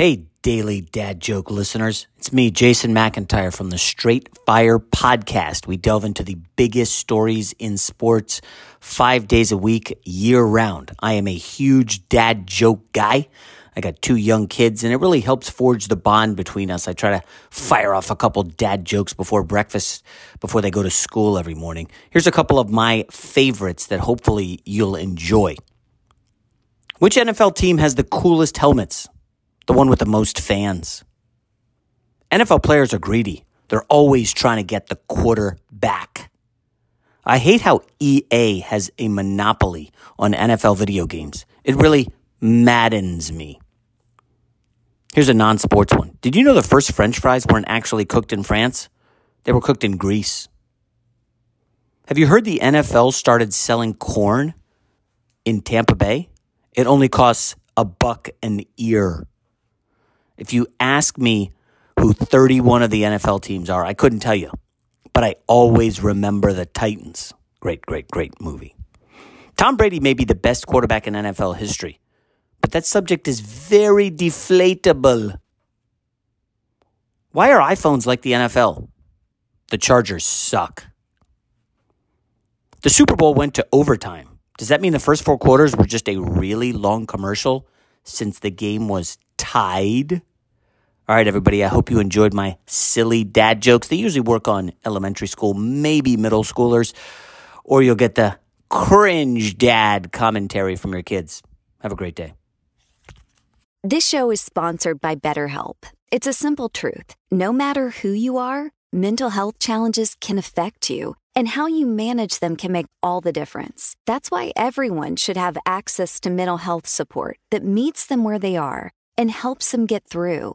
Hey, daily dad joke listeners. It's me, Jason McIntyre from the Straight Fire Podcast. We delve into the biggest stories in sports five days a week, year round. I am a huge dad joke guy. I got two young kids, and it really helps forge the bond between us. I try to fire off a couple dad jokes before breakfast, before they go to school every morning. Here's a couple of my favorites that hopefully you'll enjoy. Which NFL team has the coolest helmets? The one with the most fans. NFL players are greedy. They're always trying to get the quarterback. I hate how EA has a monopoly on NFL video games. It really maddens me. Here's a non sports one. Did you know the first French fries weren't actually cooked in France? They were cooked in Greece. Have you heard the NFL started selling corn in Tampa Bay? It only costs a buck an ear. If you ask me who 31 of the NFL teams are, I couldn't tell you. But I always remember the Titans. Great, great, great movie. Tom Brady may be the best quarterback in NFL history, but that subject is very deflatable. Why are iPhones like the NFL? The Chargers suck. The Super Bowl went to overtime. Does that mean the first four quarters were just a really long commercial since the game was tied? All right, everybody, I hope you enjoyed my silly dad jokes. They usually work on elementary school, maybe middle schoolers, or you'll get the cringe dad commentary from your kids. Have a great day. This show is sponsored by BetterHelp. It's a simple truth. No matter who you are, mental health challenges can affect you, and how you manage them can make all the difference. That's why everyone should have access to mental health support that meets them where they are and helps them get through.